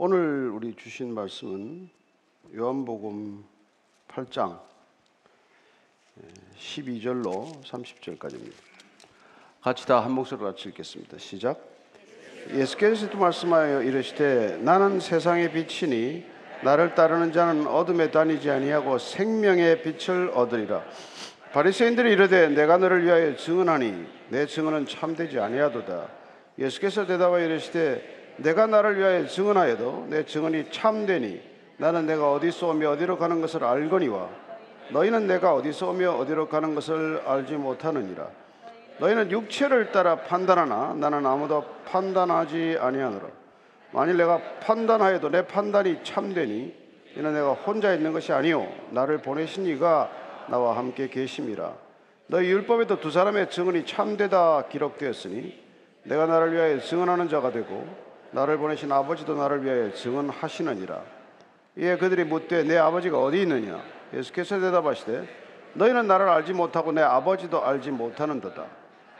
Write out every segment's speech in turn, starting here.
오늘 우리 주신 말씀은 요한복음 8장 12절로 30절까지입니다. 같이 다 한 목소리로 같이 읽겠습니다. 시작. 예수께서도 말씀하여 이르시되 나는 세상의 빛이니 나를 따르는 자는 어둠에 다니지 아니하고 생명의 빛을 얻으리라. 바리새인들이 이르되 내가 너를 위하여 증언하니 내 증언은 참되지 아니하도다. 예수께서 대답하여 이르시되 내가 나를 위하여 증언하여도 내 증언이 참되니 나는 내가 어디서 오며 어디로 가는 것을 알거니와 너희는 내가 어디서 오며 어디로 가는 것을 알지 못하느니라. 너희는 육체를 따라 판단하나 나는 아무도 판단하지 아니하노라. 만일 내가 판단하여도 내 판단이 참되니 이는 내가 혼자 있는 것이 아니요 나를 보내신 이가 나와 함께 계심이라. 너희 율법에도 두 사람의 증언이 참되다 기록되었으니 내가 나를 위하여 증언하는 자가 되고 나를 보내신 아버지도 나를 위하여 증언하시느니라. 이에 그들이 묻되 내 아버지가 어디 있느냐? 예수께서 대답하시되 너희는 나를 알지 못하고 내 아버지도 알지 못하는도다.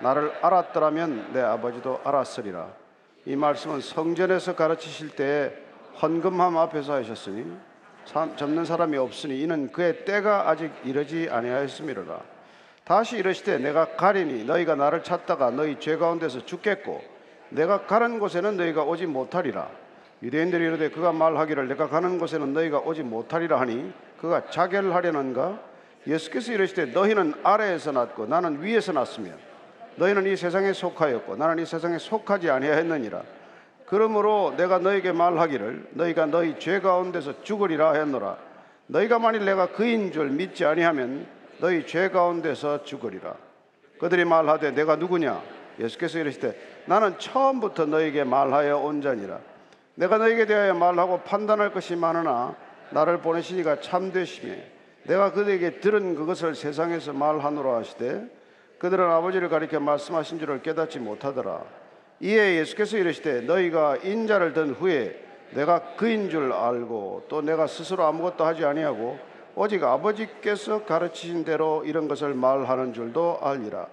나를 알았더라면 내 아버지도 알았으리라. 이 말씀은 성전에서 가르치실 때에 헌금함 앞에서 하셨으니 잡는 사람이 없으니 이는 그의 때가 아직 이르지 아니하였음이로라. 다시 이르시되 내가 가리니 너희가 나를 찾다가 너희 죄 가운데서 죽겠고 내가 가는 곳에는 너희가 오지 못하리라. 유대인들이 이르되 그가 말하기를 내가 가는 곳에는 너희가 오지 못하리라 하니 그가 자결하려는가? 예수께서 이르시되 너희는 아래에서 났고 나는 위에서 났으며 너희는 이 세상에 속하였고 나는 이 세상에 속하지 아니하였느니라. 그러므로 내가 너에게 말하기를 너희가 너희 죄 가운데서 죽으리라 했노라. 너희가 만일 내가 그인 줄 믿지 아니하면 너희 죄 가운데서 죽으리라. 그들이 말하되 내가 누구냐? 예수께서 이르시되 나는 처음부터 너에게 말하여 온 자니라. 내가 너에게 대하여 말하고 판단할 것이 많으나 나를 보내시니가 참되시매 내가 그들에게 들은 그것을 세상에서 말하노라 하시되 그들은 아버지를 가리켜 말씀하신 줄을 깨닫지 못하더라. 이에 예수께서 이르시되 너희가 인자를 든 후에 내가 그인 줄 알고 또 내가 스스로 아무것도 하지 아니하고 오직 아버지께서 가르치신 대로 이런 것을 말하는 줄도 알리라.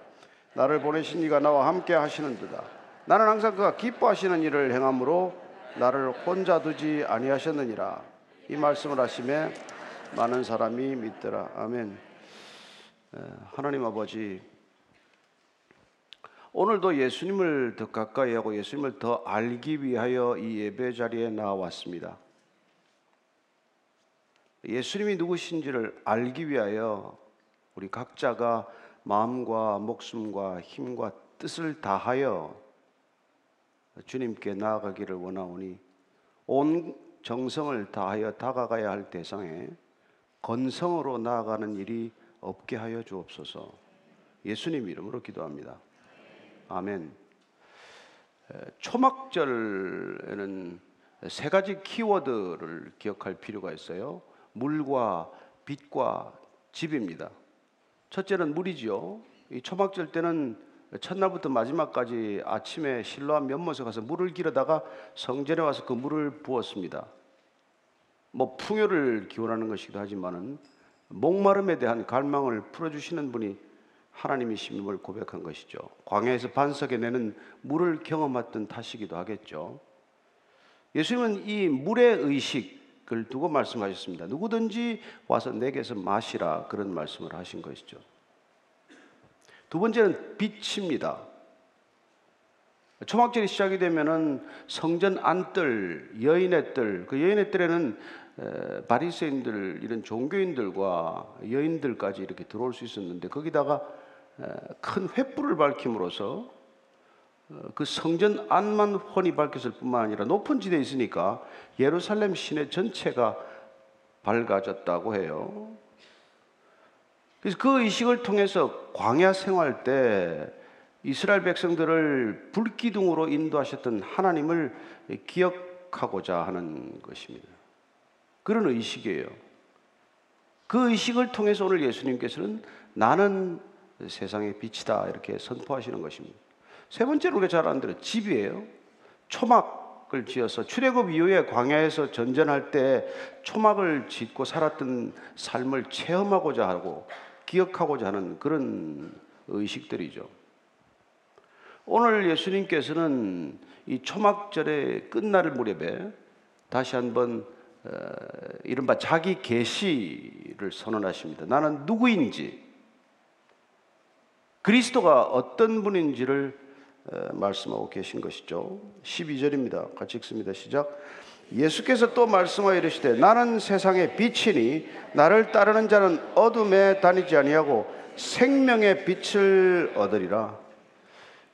나를 보내신 이가 나와 함께 하시는도다. 나는 항상 그가 기뻐하시는 일을 행함으로 나를 혼자 두지 아니하셨느니라. 이 말씀을 하심에 많은 사람이 믿더라. 아멘. 하나님 아버지 오늘도 예수님을 더 가까이 하고 예수님을 더 알기 위하여 이 예배 자리에 나왔습니다. 예수님이 누구신지를 알기 위하여 우리 각자가 마음과 목숨과 힘과 뜻을 다하여 주님께 나아가기를 원하오니 온 정성을 다하여 다가가야 할 대상에 건성으로 나아가는 일이 없게 하여 주옵소서. 예수님 이름으로 기도합니다. 아멘. 초막절에는 세 가지 키워드를 기억할 필요가 있어요. 물과 빛과 집입니다. 첫째는 물이지요. 이 초막절 때는 첫날부터 마지막까지 아침에 실로암 연못에 가서 물을 길어다가 성전에 와서 그 물을 부었습니다. 뭐 풍요를 기원하는 것이기도 하지만은 목마름에 대한 갈망을 풀어주시는 분이 하나님이심을 고백한 것이죠. 광야에서 반석에 내는 물을 경험했던 탓이기도 하겠죠. 예수님은 이 물의 의식 을 두고 말씀하셨습니다. 누구든지 와서 내게서 마시라 그런 말씀을 하신 것이죠. 두 번째는 빛입니다. 초막절이 시작이 되면은 성전 안뜰, 여인의 뜰, 그 여인의 뜰에는 바리새인들 이런 종교인들과 여인들까지 이렇게 들어올 수 있었는데 거기다가 큰 횃불을 밝힘으로써 어, 그 성전 안만 훤히 밝혔을 뿐만 아니라 높은 지대에 있으니까 예루살렘 시내 전체가 밝아졌다고 해요. 그래서 그 의식을 통해서 광야 생활 때 이스라엘 백성들을 불기둥으로 인도하셨던 하나님을 기억하고자 하는 것입니다. 그런 의식이에요. 그 의식을 통해서 오늘 예수님께서는 나는 세상의 빛이다 이렇게 선포하시는 것입니다. 세 번째로 우리가 잘 아는 대로 집이에요. 초막을 지어서 출애굽 이후에 광야에서 전전할 때 초막을 짓고 살았던 삶을 체험하고자 하고 기억하고자 하는 그런 의식들이죠. 오늘 예수님께서는 이 초막절의 끝날 무렵에 다시 한번 어, 이른바 자기 계시를 선언하십니다. 나는 누구인지 그리스도가 어떤 분인지를 어, 말씀하고 계신 것이죠. 12절입니다. 같이 읽습니다. 시작. 예수께서 또 말씀하여 이르시되 나는 세상의 빛이니 나를 따르는 자는 어둠에 다니지 아니하고 생명의 빛을 얻으리라.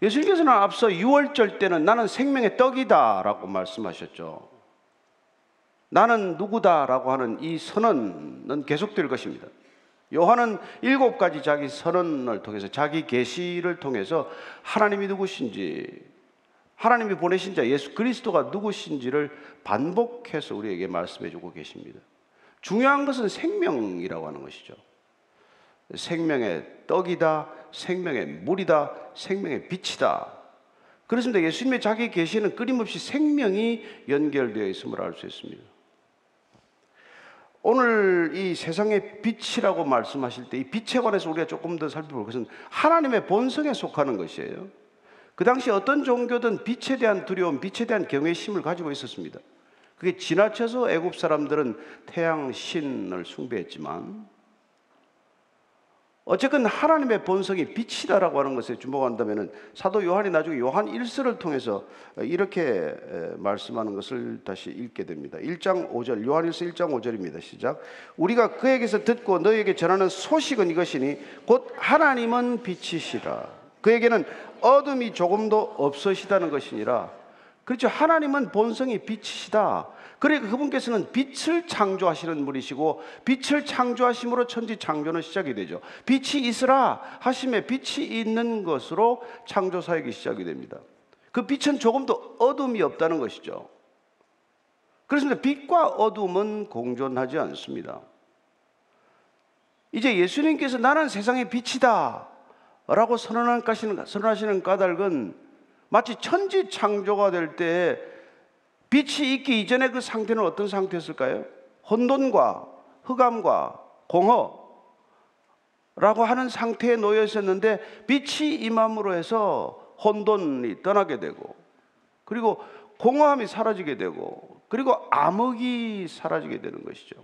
예수님께서는 앞서 6월절 때는 나는 생명의 떡이다라고 말씀하셨죠. 나는 누구다라고 하는 이 선언은 계속될 것입니다. 요한은 일곱 가지 자기 선언을 통해서 자기 계시를 통해서 하나님이 누구신지 하나님이 보내신 자 예수 그리스도가 누구신지를 반복해서 우리에게 말씀해 주고 계십니다. 중요한 것은 생명이라고 하는 것이죠. 생명의 떡이다, 생명의 물이다, 생명의 빛이다. 그렇습니다. 예수님의 자기 계시는 끊임없이 생명이 연결되어 있음을 알 수 있습니다. 오늘 이 세상의 빛이라고 말씀하실 때 이 빛에 관해서 우리가 조금 더 살펴볼 것은 하나님의 본성에 속하는 것이에요. 그 당시 어떤 종교든 빛에 대한 두려움, 빛에 대한 경외심을 가지고 있었습니다. 그게 지나쳐서 애굽 사람들은 태양 신을 숭배했지만 어쨌든 하나님의 본성이 빛이다라고 하는 것에 주목한다면 사도 요한이 나중에 요한 1서를 통해서 이렇게 말씀하는 것을 다시 읽게 됩니다. 1장 5절 요한 1서 1장 5절입니다. 시작. 우리가 그에게서 듣고 너에게 전하는 소식은 이것이니 곧 하나님은 빛이시라. 그에게는 어둠이 조금도 없으시다는 것이니라. 그렇죠. 하나님은 본성이 빛이시다. 그러니까 그분께서는 빛을 창조하시는 분이시고 빛을 창조하심으로 천지 창조는 시작이 되죠. 빛이 있으라 하심에 빛이 있는 것으로 창조 사역이 시작이 됩니다. 그 빛은 조금도 어둠이 없다는 것이죠. 그렇습니다. 빛과 어둠은 공존하지 않습니다. 이제 예수님께서 나는 세상의 빛이다 라고 선언하시는 까닭은 마치 천지 창조가 될 때 빛이 있기 이전에 그 상태는 어떤 상태였을까요? 혼돈과 흑암과 공허 라고 하는 상태에 놓여 있었는데 빛이 임함으로 해서 혼돈이 떠나게 되고 그리고 공허함이 사라지게 되고 그리고 암흑이 사라지게 되는 것이죠.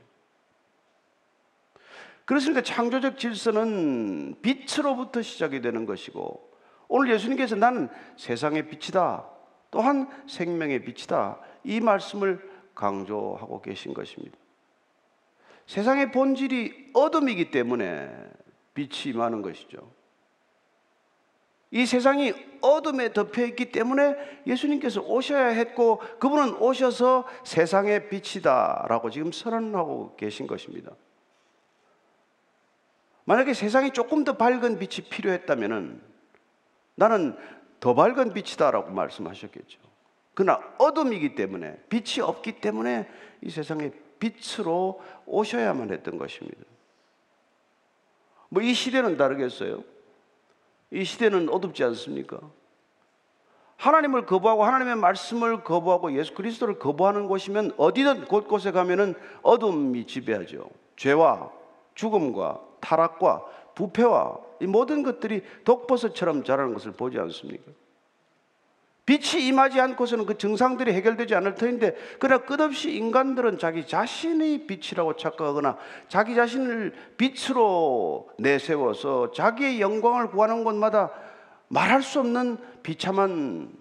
그렇습니다. 창조적 질서는 빛으로부터 시작이 되는 것이고 오늘 예수님께서 나는 세상의 빛이다. 또한 생명의 빛이다. 이 말씀을 강조하고 계신 것입니다. 세상의 본질이 어둠이기 때문에 빛이 많은 것이죠. 이 세상이 어둠에 덮여 있기 때문에 예수님께서 오셔야 했고 그분은 오셔서 세상의 빛이다라고 지금 선언하고 계신 것입니다. 만약에 세상이 조금 더 밝은 빛이 필요했다면 나는 더 밝은 빛이다라고 말씀하셨겠죠. 그러나 어둠이기 때문에 빛이 없기 때문에 이 세상에 빛으로 오셔야만 했던 것입니다. 뭐 이 시대는 다르겠어요? 이 시대는 어둡지 않습니까? 하나님을 거부하고 하나님의 말씀을 거부하고 예수 그리스도를 거부하는 곳이면 어디든 곳곳에 가면은 어둠이 지배하죠. 죄와 죽음과 타락과 부패와 이 모든 것들이 독버섯처럼 자라는 것을 보지 않습니까? 빛이 임하지 않고서는 그 증상들이 해결되지 않을 터인데 그러나 끝없이 인간들은 자기 자신의 빛이라고 착각하거나 자기 자신을 빛으로 내세워서 자기의 영광을 구하는 곳마다 말할 수 없는 비참한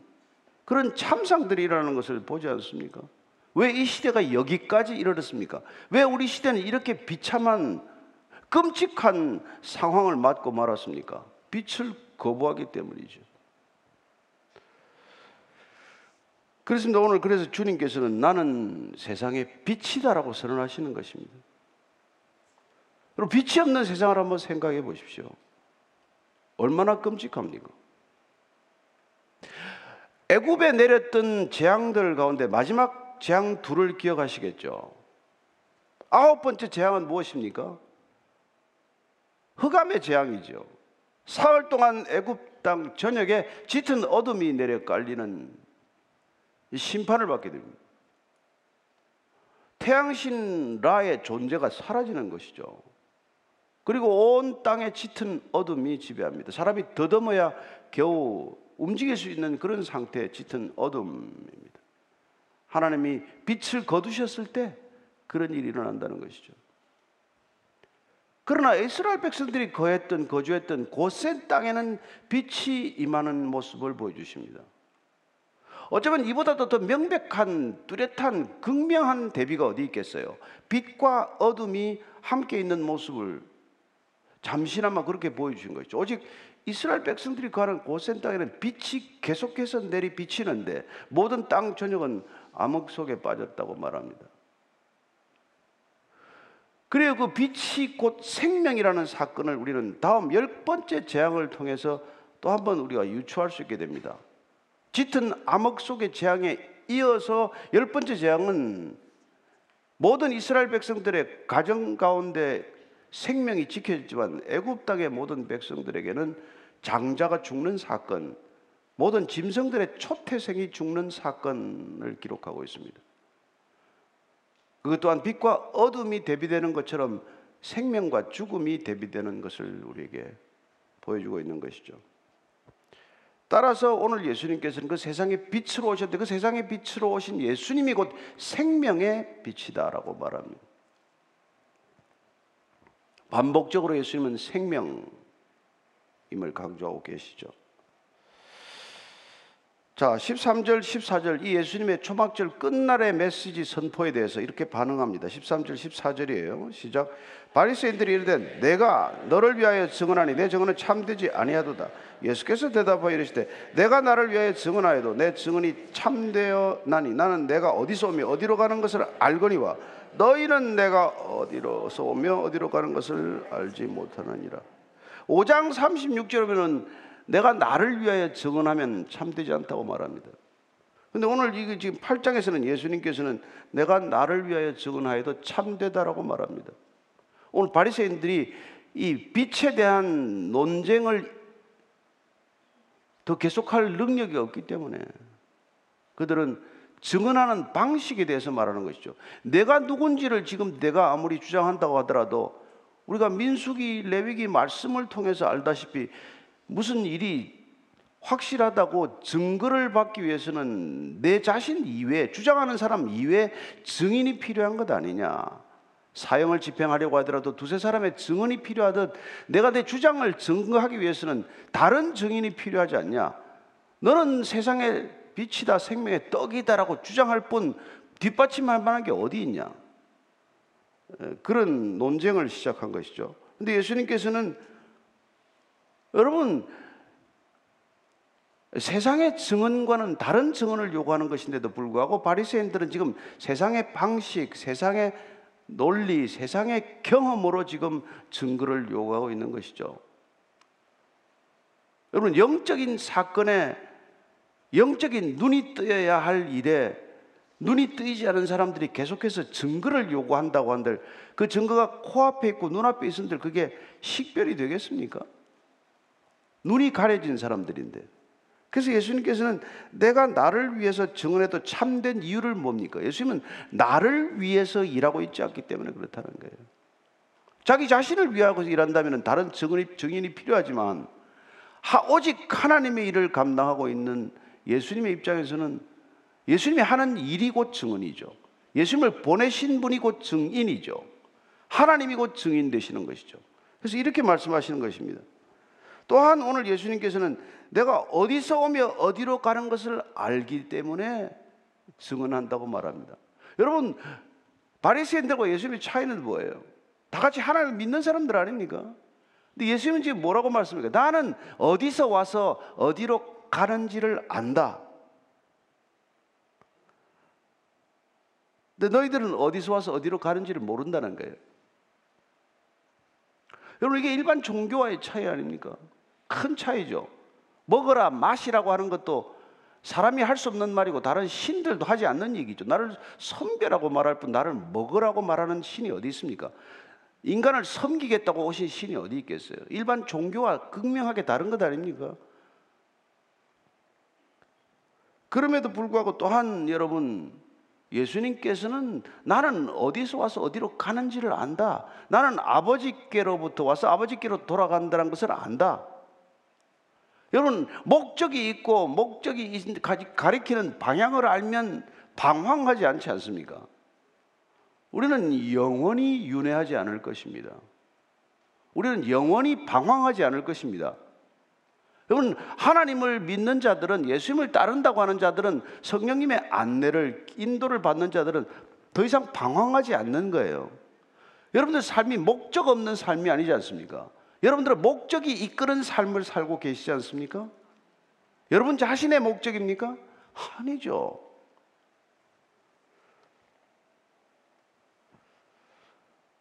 그런 참상들이 일어나는 것을 보지 않습니까? 왜 이 시대가 여기까지 이르렀습니까? 왜 우리 시대는 이렇게 비참한 끔찍한 상황을 맞고 말았습니까? 빛을 거부하기 때문이죠. 그렇습니다. 오늘 그래서 주님께서는 나는 세상의 빛이다라고 선언하시는 것입니다. 그리고 빛이 없는 세상을 한번 생각해 보십시오. 얼마나 끔찍합니까? 애굽에 내렸던 재앙들 가운데 마지막 재앙 둘을 기억하시겠죠. 아홉 번째 재앙은 무엇입니까? 흑암의 재앙이죠. 사흘 동안 애굽 땅 전역에 짙은 어둠이 내려 깔리는 심판을 받게 됩니다. 태양신 라의 존재가 사라지는 것이죠. 그리고 온 땅에 짙은 어둠이 지배합니다. 사람이 더듬어야 겨우 움직일 수 있는 그런 상태의 짙은 어둠입니다. 하나님이 빛을 거두셨을 때 그런 일이 일어난다는 것이죠. 그러나 이스라엘 백성들이 거했던 거주했던 고센 땅에는 빛이 임하는 모습을 보여주십니다. 어쩌면 이보다도 더 명백한 뚜렷한 극명한 대비가 어디 있겠어요? 빛과 어둠이 함께 있는 모습을 잠시나마 그렇게 보여주신 것이죠. 오직 이스라엘 백성들이 거하는 고센 땅에는 빛이 계속해서 내리 비치는데 모든 땅 전역은 암흑 속에 빠졌다고 말합니다. 그래요. 그 빛이 곧 생명이라는 사건을 우리는 다음 열 번째 재앙을 통해서 또 한 번 우리가 유추할 수 있게 됩니다. 짙은 암흑 속의 재앙에 이어서 열 번째 재앙은 모든 이스라엘 백성들의 가정 가운데 생명이 지켜졌지만 애굽 땅의 모든 백성들에게는 장자가 죽는 사건, 모든 짐승들의 초태생이 죽는 사건을 기록하고 있습니다. 그것 또한 빛과 어둠이 대비되는 것처럼 생명과 죽음이 대비되는 것을 우리에게 보여주고 있는 것이죠. 따라서 오늘 예수님께서는 그 세상의 빛으로 오셨는데 그 세상의 빛으로 오신 예수님이 곧 생명의 빛이다라고 말합니다. 반복적으로 예수님은 생명임을 강조하고 계시죠. 자, 13절, 14절 이 예수님의 초막절 끝날의 메시지 선포에 대해서 이렇게 반응합니다. 13절, 14절이에요. 시작. 바리새인들이 이르되 내가 너를 위하여 증언하니 내 증언은 참되지 아니하도다. 예수께서 대답하여 이르시되 내가 나를 위하여 증언하여도 내 증언이 참되어 나니 나는 내가 어디서 오며 어디로 가는 것을 알거니와 너희는 내가 어디로서 오며 어디로 가는 것을 알지 못하느니라. 5장 36절에는 내가 나를 위하여 증언하면 참되지 않다고 말합니다. 근데 오늘 이 지금 8장에서는 예수님께서는 내가 나를 위하여 증언하여도 참되다라고 말합니다. 오늘 바리새인들이 이 빛에 대한 논쟁을 더 계속할 능력이 없기 때문에 그들은 증언하는 방식에 대해서 말하는 것이죠. 내가 누군지를 지금 내가 아무리 주장한다고 하더라도 우리가 민수기 레위기 말씀을 통해서 알다시피 무슨 일이 확실하다고 증거를 받기 위해서는 내 자신 이외에 주장하는 사람 이외에 증인이 필요한 것 아니냐. 사형을 집행하려고 하더라도 두세 사람의 증언이 필요하듯 내가 내 주장을 증거하기 위해서는 다른 증인이 필요하지 않냐. 너는 세상의 빛이다, 생명의 떡이다라고 주장할 뿐 뒷받침할 만한 게 어디 있냐. 그런 논쟁을 시작한 것이죠. 근데 예수님께서는 여러분, 세상의 증언과는 다른 증언을 요구하는 것인데도 불구하고 바리새인들은 지금 세상의 방식, 세상의 논리, 세상의 경험으로 지금 증거를 요구하고 있는 것이죠. 여러분, 영적인 사건에 영적인 눈이 뜨여야 할 일에 눈이 뜨이지 않은 사람들이 계속해서 증거를 요구한다고 한들 그 증거가 코앞에 있고 눈앞에 있은들 그게 식별이 되겠습니까? 눈이 가려진 사람들인데. 그래서 예수님께서는 내가 나를 위해서 증언해도 참된 이유를 뭡니까? 예수님은 나를 위해서 일하고 있지 않기 때문에 그렇다는 거예요. 자기 자신을 위하고 일한다면 다른 증언이, 증인이 필요하지만 오직 하나님의 일을 감당하고 있는 예수님의 입장에서는 예수님이 하는 일이 곧 증언이죠. 예수님을 보내신 분이 곧 증인이죠. 하나님이 곧 증인 되시는 것이죠. 그래서 이렇게 말씀하시는 것입니다. 또한 오늘 예수님께서는 내가 어디서 오며 어디로 가는 것을 알기 때문에 증언한다고 말합니다. 여러분 바리새인들과 예수님의 차이는 뭐예요? 다 같이 하나님을 믿는 사람들 아닙니까? 근데 예수님은 지금 뭐라고 말씀합니까? 나는 어디서 와서 어디로 가는지를 안다. 근데 너희들은 어디서 와서 어디로 가는지를 모른다는 거예요. 여러분 이게 일반 종교와의 차이 아닙니까? 큰 차이죠. 먹어라 마시라고 하는 것도 사람이 할 수 없는 말이고 다른 신들도 하지 않는 얘기죠. 나를 선배라고 말할 뿐 나를 먹으라고 말하는 신이 어디 있습니까? 인간을 섬기겠다고 오신 신이 어디 있겠어요? 일반 종교와 극명하게 다른 것 아닙니까? 그럼에도 불구하고 또한 여러분 예수님께서는 나는 어디서 와서 어디로 가는지를 안다. 나는 아버지께로부터 와서 아버지께로 돌아간다는 것을 안다. 여러분 목적이 있고 목적이 가리키는 방향을 알면 방황하지 않지 않습니까? 우리는 영원히 윤회하지 않을 것입니다. 우리는 영원히 방황하지 않을 것입니다. 여러분, 하나님을 믿는 자들은 예수님을 따른다고 하는 자들은 성령님의 안내를, 인도를 받는 자들은 더 이상 방황하지 않는 거예요. 여러분들 삶이 목적 없는 삶이 아니지 않습니까? 여러분들은 목적이 이끄는 삶을 살고 계시지 않습니까? 여러분 자신의 목적입니까? 아니죠.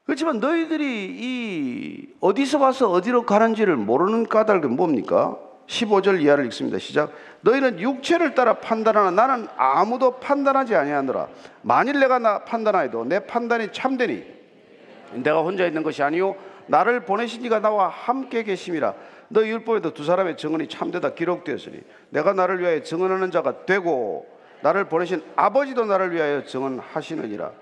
그렇지만 너희들이 이 어디서 와서 어디로 가는지를 모르는 까닭은 뭡니까? 15절 이하를 읽습니다. 시작. 너희는 육체를 따라 판단하나 나는 아무도 판단하지 아니하노라. 만일 내가 나 판단하여도 내 판단이 참되니 내가 혼자 있는 것이 아니요 나를 보내신 이가 나와 함께 계심이라. 너 율법에도 두 사람의 증언이 참되다 기록되었으니 내가 나를 위하여 증언하는 자가 되고 나를 보내신 아버지도 나를 위하여 증언하시느니라.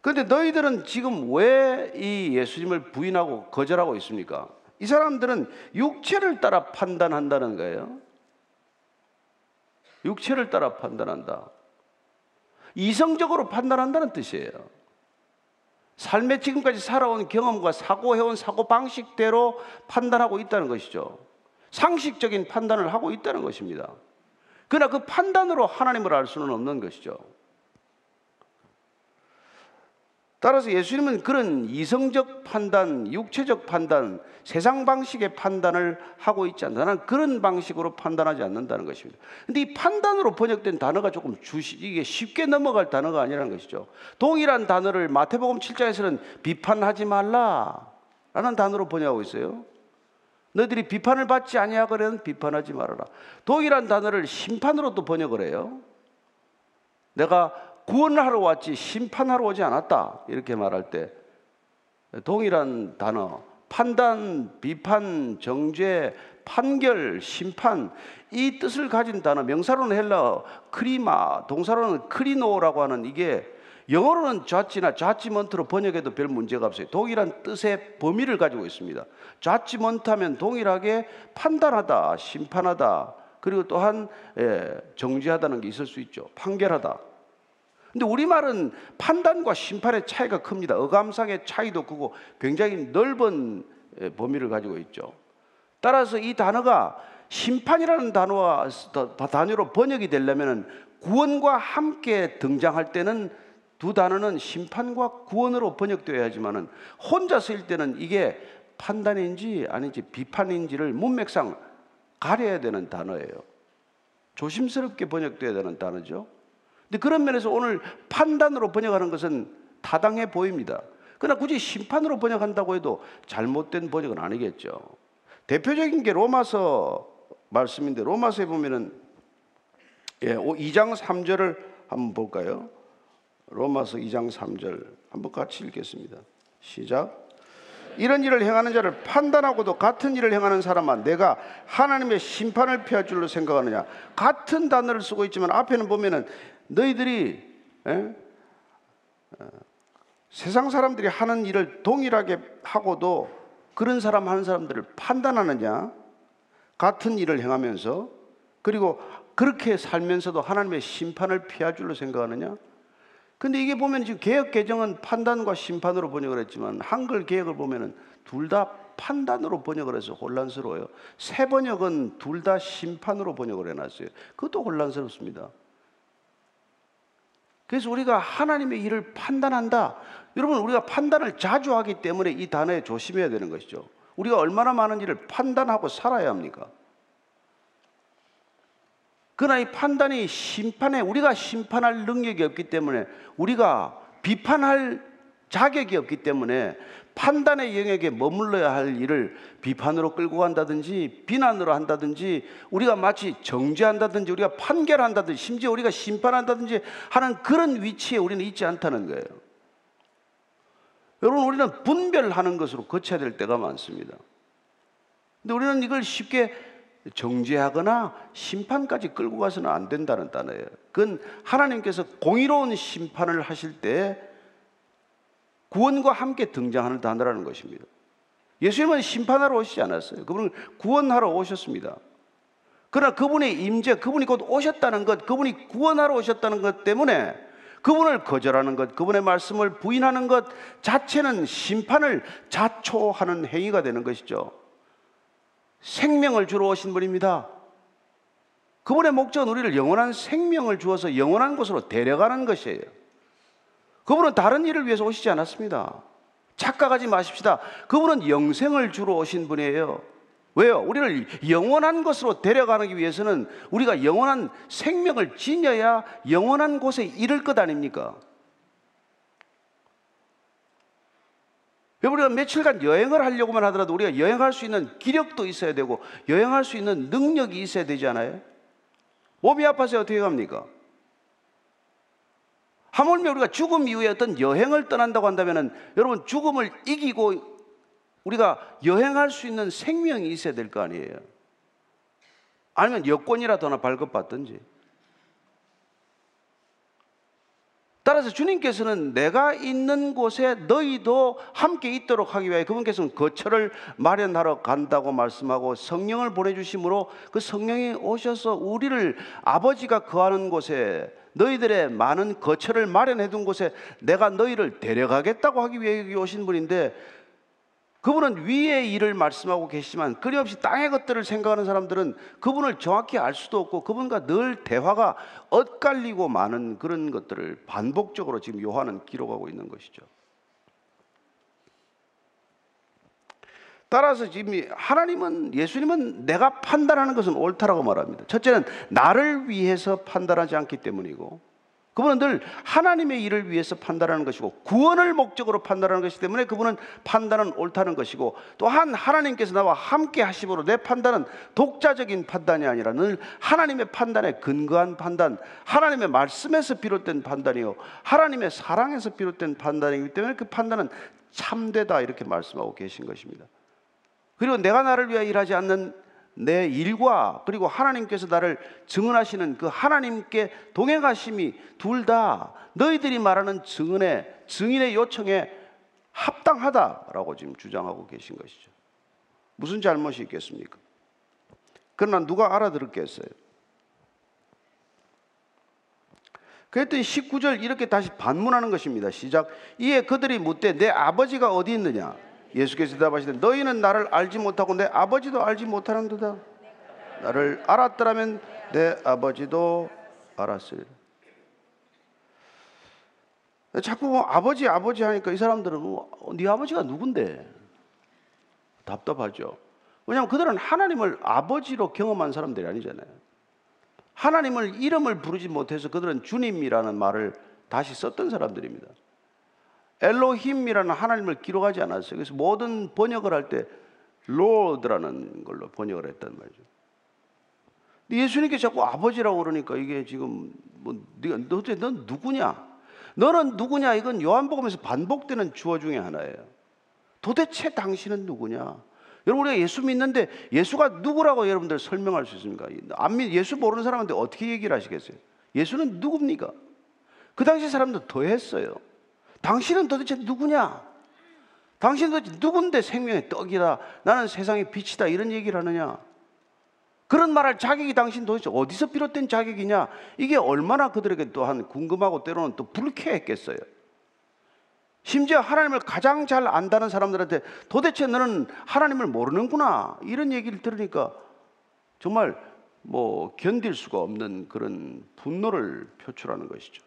그런데 너희들은 지금 왜 이 예수님을 부인하고 거절하고 있습니까? 이 사람들은 육체를 따라 판단한다는 거예요. 육체를 따라 판단한다. 이성적으로 판단한다는 뜻이에요. 삶에 지금까지 살아온 경험과 사고해온 사고 방식대로 판단하고 있다는 것이죠. 상식적인 판단을 하고 있다는 것입니다. 그러나 그 판단으로 하나님을 알 수는 없는 것이죠. 따라서 예수님은 그런 이성적 판단, 육체적 판단, 세상 방식의 판단을 하고 있지 않다. 나는 그런 방식으로 판단하지 않는다는 것입니다. 근데 이 판단으로 번역된 단어가 조금 주시, 이게 쉽게 넘어갈 단어가 아니라는 것이죠. 동일한 단어를 마태복음 7장에서는 비판하지 말라. 라는 단어로 번역하고 있어요. 너희들이 비판을 받지 아니하거든 비판하지 말아라. 동일한 단어를 심판으로도 번역을 해요. 내가 구원하러 왔지 심판하러 오지 않았다. 이렇게 말할 때 동일한 단어 판단, 비판, 정죄, 판결, 심판 이 뜻을 가진 단어 명사로는 헬라 크리마, 동사로는 크리노라고 하는 이게 영어로는 자치나 자치먼트로 번역해도 별 문제가 없어요. 동일한 뜻의 범위를 가지고 있습니다. 자치먼트 하면 동일하게 판단하다, 심판하다, 그리고 또한 예, 정죄하다는 게 있을 수 있죠. 판결하다. 근데 우리말은 판단과 심판의 차이가 큽니다. 어감상의 차이도 크고 굉장히 넓은 범위를 가지고 있죠. 따라서 이 단어가 심판이라는 단어와 단어로 번역이 되려면 구원과 함께 등장할 때는 두 단어는 심판과 구원으로 번역되어야지만은 혼자 쓰일 때는 이게 판단인지 아닌지 비판인지를 문맥상 가려야 되는 단어예요. 조심스럽게 번역돼야 되는 단어죠. 근데 그런 면에서 오늘 판단으로 번역하는 것은 타당해 보입니다. 그러나 굳이 심판으로 번역한다고 해도 잘못된 번역은 아니겠죠. 대표적인 게 로마서 말씀인데 로마서에 보면은 예, 2장 3절을 한번 볼까요? 로마서 2장 3절 한번 같이 읽겠습니다. 시작. 이런 일을 행하는 자를 판단하고도 같은 일을 행하는 사람아 내가 하나님의 심판을 피할 줄로 생각하느냐 같은 단어를 쓰고 있지만 앞에는 보면은 너희들이 에? 어, 세상 사람들이 하는 일을 동일하게 하고도 그런 사람 하는 사람들을 판단하느냐? 같은 일을 행하면서 그리고 그렇게 살면서도 하나님의 심판을 피할 줄로 생각하느냐? 근데 이게 보면 지금 개혁 개정은 판단과 심판으로 번역을 했지만 한글 개혁을 보면은 둘 다 판단으로 번역을 해서 혼란스러워요. 새 번역은 둘 다 심판으로 번역을 해놨어요. 그것도 혼란스럽습니다. 그래서 우리가 하나님의 일을 판단한다. 여러분, 우리가 판단을 자주 하기 때문에 이 단어에 조심해야 되는 것이죠. 우리가 얼마나 많은 일을 판단하고 살아야 합니까? 그러나 이 판단이 심판에 우리가 심판할 능력이 없기 때문에 우리가 비판할 자격이 없기 때문에 판단의 영역에 머물러야 할 일을 비판으로 끌고 간다든지 비난으로 한다든지 우리가 마치 정죄한다든지 우리가 판결한다든지 심지어 우리가 심판한다든지 하는 그런 위치에 우리는 있지 않다는 거예요. 여러분 우리는 분별하는 것으로 거쳐야 될 때가 많습니다. 근데 우리는 이걸 쉽게 정죄하거나 심판까지 끌고 가서는 안 된다는 단어예요. 그건 하나님께서 공의로운 심판을 하실 때 구원과 함께 등장하는 단어라는 것입니다. 예수님은 심판하러 오시지 않았어요. 그분은 구원하러 오셨습니다. 그러나 그분의 임재, 그분이 곧 오셨다는 것, 그분이 구원하러 오셨다는 것 때문에 그분을 거절하는 것, 그분의 말씀을 부인하는 것 자체는 심판을 자초하는 행위가 되는 것이죠. 생명을 주러 오신 분입니다. 그분의 목적은 우리를 영원한 생명을 주어서 영원한 곳으로 데려가는 것이에요. 그분은 다른 일을 위해서 오시지 않았습니다. 착각하지 마십시다. 그분은 영생을 주러 오신 분이에요. 왜요? 우리를 영원한 것으로 데려가기 위해서는 우리가 영원한 생명을 지녀야 영원한 곳에 이를 것 아닙니까? 우리가 며칠간 여행을 하려고만 하더라도 우리가 여행할 수 있는 기력도 있어야 되고 여행할 수 있는 능력이 있어야 되지 않아요? 몸이 아파서 어떻게 갑니까? 하물며 우리가 죽음 이후에 어떤 여행을 떠난다고 한다면 여러분 죽음을 이기고 우리가 여행할 수 있는 생명이 있어야 될 거 아니에요. 아니면 여권이라도 하나 발급받든지. 따라서 주님께서는 내가 있는 곳에 너희도 함께 있도록 하기 위해 그분께서는 거처를 마련하러 간다고 말씀하고 성령을 보내주심으로 그 성령이 오셔서 우리를 아버지가 거하는 곳에 너희들의 많은 거처를 마련해 둔 곳에 내가 너희를 데려가겠다고 하기 위해 오신 분인데 그분은 위의 일을 말씀하고 계시지만 끊임없이 땅의 것들을 생각하는 사람들은 그분을 정확히 알 수도 없고 그분과 늘 대화가 엇갈리고 많은 그런 것들을 반복적으로 지금 요한은 기록하고 있는 것이죠. 따라서 지금 하나님은 예수님은 내가 판단하는 것은 옳다라고 말합니다. 첫째는 나를 위해서 판단하지 않기 때문이고 그분은 늘 하나님의 일을 위해서 판단하는 것이고 구원을 목적으로 판단하는 것이기 때문에 그분은 판단은 옳다는 것이고 또한 하나님께서 나와 함께 하심으로 내 판단은 독자적인 판단이 아니라 늘 하나님의 판단에 근거한 판단, 하나님의 말씀에서 비롯된 판단이요 하나님의 사랑에서 비롯된 판단이기 때문에 그 판단은 참되다 이렇게 말씀하고 계신 것입니다. 그리고 내가 나를 위하여 일하지 않는 내 일과 그리고 하나님께서 나를 증언하시는 그 하나님께 동행하심이 둘 다 너희들이 말하는 증언의 증인의 요청에 합당하다라고 지금 주장하고 계신 것이죠. 무슨 잘못이 있겠습니까? 그러나 누가 알아들었겠어요? 그랬더니 19절 이렇게 다시 반문하는 것입니다. 시작. 이에 그들이 묻되 내 아버지가 어디 있느냐? 예수께서 대답하시되 너희는 나를 알지 못하고 내 아버지도 알지 못하는도다. 나를 알았더라면 내 아버지도 알았으리라. 자꾸 뭐 아버지 아버지 하니까 이 사람들은 뭐, 네 아버지가 누군데 답답하죠. 왜냐하면 그들은 하나님을 아버지로 경험한 사람들이 아니잖아요. 하나님을 이름을 부르지 못해서 그들은 주님이라는 말을 다시 썼던 사람들입니다. 엘로힘이라는 하나님을 기록하지 않았어요. 그래서 모든 번역을 할 때 로드라는 걸로 번역을 했단 말이죠. 예수님께 자꾸 아버지라고 그러니까 이게 지금 뭐 도대체 넌 누구냐? 너는 누구냐? 이건 요한복음에서 반복되는 주어 중에 하나예요. 도대체 당신은 누구냐? 여러분 우리가 예수 믿는데 예수가 누구라고 여러분들 설명할 수 있습니까? 안 믿, 예수 모르는 사람한테 어떻게 얘기를 하시겠어요? 예수는 누굽니까? 그 당시 사람들 더 했어요. 당신은 도대체 누구냐? 당신은 도대체 누군데 생명의 떡이다. 나는 세상의 빛이다. 이런 얘기를 하느냐? 그런 말할 자격이 당신 도대체 어디서 비롯된 자격이냐? 이게 얼마나 그들에게 또한 궁금하고 때로는 또 불쾌했겠어요. 심지어 하나님을 가장 잘 안다는 사람들한테 도대체 너는 하나님을 모르는구나. 이런 얘기를 들으니까 정말 뭐 견딜 수가 없는 그런 분노를 표출하는 것이죠.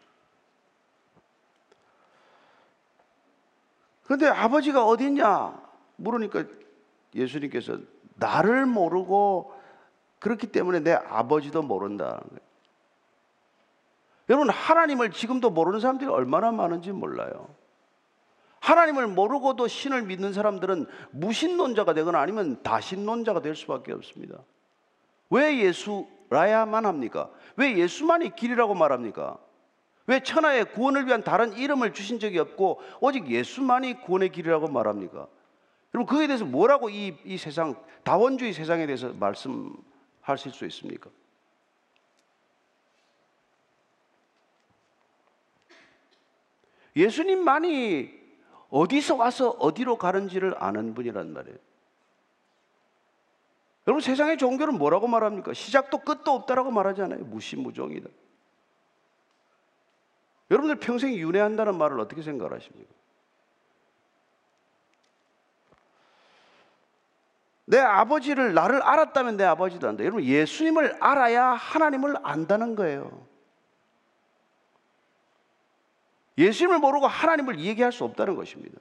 그런데 아버지가 어디 있냐? 물으니까 예수님께서 나를 모르고 그렇기 때문에 내 아버지도 모른다. 여러분, 하나님을 지금도 모르는 사람들이 얼마나 많은지 몰라요. 하나님을 모르고도 신을 믿는 사람들은 무신론자가 되거나 아니면 다신론자가 될 수밖에 없습니다. 왜 예수라야만 합니까? 왜 예수만이 길이라고 말합니까? 왜 천하의 구원을 위한 다른 이름을 주신 적이 없고 오직 예수만이 구원의 길이라고 말합니까? 여러분 그에 대해서 뭐라고 이, 이 세상 다원주의 세상에 대해서 말씀하실 수 있습니까? 예수님만이 어디서 와서 어디로 가는지를 아는 분이란 말이에요. 여러분 세상의 종교는 뭐라고 말합니까? 시작도 끝도 없다라고 말하잖아요. 무시무종이다. 여러분들 평생 윤회한다는 말을 어떻게 생각하십니까? 내 아버지를 나를 알았다면 내 아버지도 안다. 여러분 예수님을 알아야 하나님을 안다는 거예요. 예수님을 모르고 하나님을 얘기할 수 없다는 것입니다.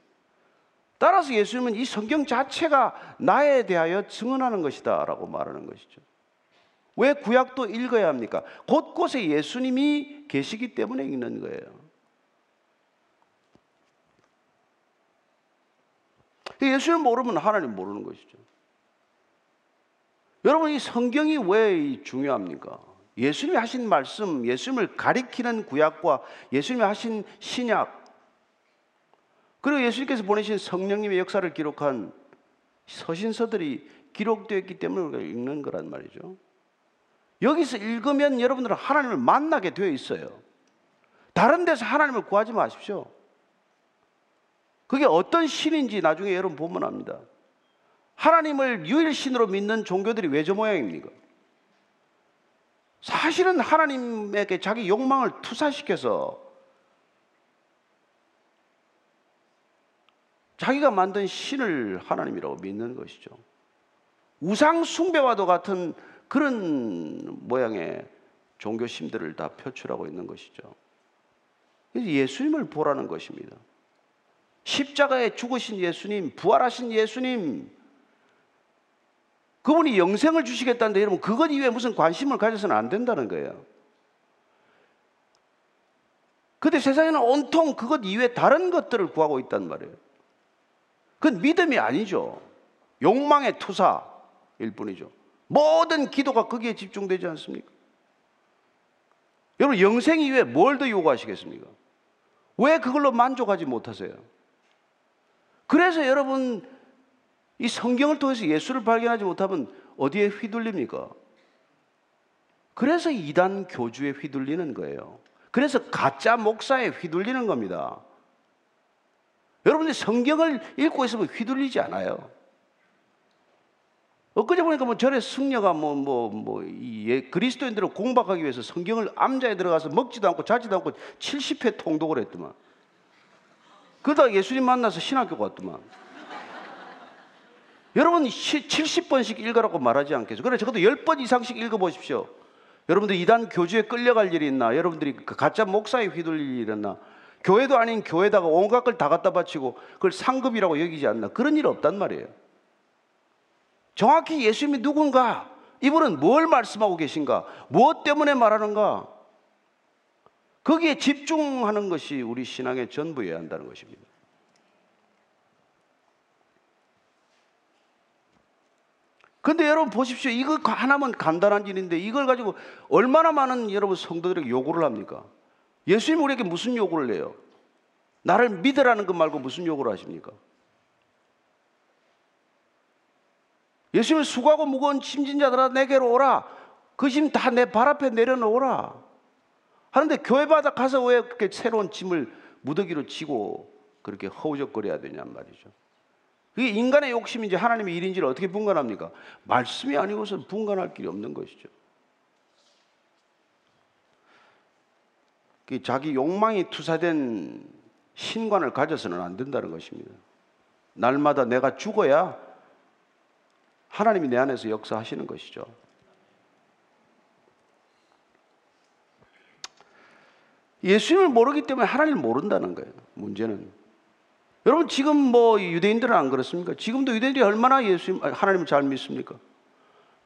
따라서 예수님은 이 성경 자체가 나에 대하여 증언하는 것이다라고 말하는 것이죠. 왜 구약도 읽어야 합니까? 곳곳에 예수님이 계시기 때문에 읽는 거예요. 예수님 모르면 하나님 모르는 것이죠. 여러분 이 성경이 왜 중요합니까? 예수님이 하신 말씀, 예수님을 가리키는 구약과 예수님이 하신 신약, 그리고 예수님께서 보내신 성령님의 역사를 기록한 서신서들이 기록되어 있기 때문에 우리가 읽는 거란 말이죠. 여기서 읽으면 여러분들은 하나님을 만나게 되어 있어요. 다른 데서 하나님을 구하지 마십시오. 그게 어떤 신인지 나중에 여러분 보면 압니다. 하나님을 유일신으로 믿는 종교들이 왜 저 모양입니까? 사실은 하나님에게 자기 욕망을 투사시켜서 자기가 만든 신을 하나님이라고 믿는 것이죠. 우상 숭배와도 같은 그런 모양의 종교심들을 다 표출하고 있는 것이죠. 예수님을 보라는 것입니다. 십자가에 죽으신 예수님, 부활하신 예수님, 그분이 영생을 주시겠다는데 여러분 그것 이외에 무슨 관심을 가져서는 안 된다는 거예요. 근데 세상에는 온통 그것 이외에 다른 것들을 구하고 있단 말이에요. 그건 믿음이 아니죠. 욕망의 투사일 뿐이죠. 모든 기도가 거기에 집중되지 않습니까? 여러분 영생 이외에 뭘 더 요구하시겠습니까? 왜 그걸로 만족하지 못하세요? 그래서 여러분 이 성경을 통해서 예수를 발견하지 못하면 어디에 휘둘립니까? 그래서 이단 교주에 휘둘리는 거예요. 그래서 가짜 목사에 휘둘리는 겁니다. 여러분들이 성경을 읽고 있으면 휘둘리지 않아요. 엊그제 보니까 뭐 절에 승려가 뭐, 뭐, 뭐, 이 예, 그리스도인들을 공박하기 위해서 성경을 암자에 들어가서 먹지도 않고 자지도 않고 70회 통독을 했더만. 그러다 예수님 만나서 신학교 갔더만. 여러분 70번씩 읽으라고 말하지 않겠어요? 그래 적어도 10번 이상씩 읽어보십시오. 여러분들 이단 교주에 끌려갈 일이 있나? 여러분들이 그 가짜 목사에 휘둘릴 일이 있나? 교회도 아닌 교회다가 온갖 걸 다 갖다 바치고 그걸 상급이라고 여기지 않나? 그런 일 없단 말이에요. 정확히 예수님이 누군가? 이분은 뭘 말씀하고 계신가? 무엇 때문에 말하는가? 거기에 집중하는 것이 우리 신앙의 전부여야 한다는 것입니다. 근데 여러분 보십시오. 이거 하나만 간단한 일인데 이걸 가지고 얼마나 많은 여러분 성도들에게 요구를 합니까? 예수님 우리에게 무슨 요구를 해요? 나를 믿으라는 것 말고 무슨 요구를 하십니까? 예수님 수고하고 무거운 짐진 자들아 내게로 오라. 그 짐 다 내 발 앞에 내려놓으라. 하는데 교회 바닥 가서 왜 그렇게 새로운 짐을 무더기로 지고 그렇게 허우적거려야 되냔 말이죠. 그게 인간의 욕심인지 하나님의 일인지를 어떻게 분간합니까? 말씀이 아니고선 분간할 길이 없는 것이죠. 자기 욕망이 투사된 신관을 가져서는 안 된다는 것입니다. 날마다 내가 죽어야 하나님이 내 안에서 역사하시는 것이죠. 예수님을 모르기 때문에 하나님을 모른다는 거예요. 문제는. 여러분 지금 뭐 유대인들은 안 그렇습니까? 지금도 유대인들이 얼마나 예수님 하나님을 잘 믿습니까?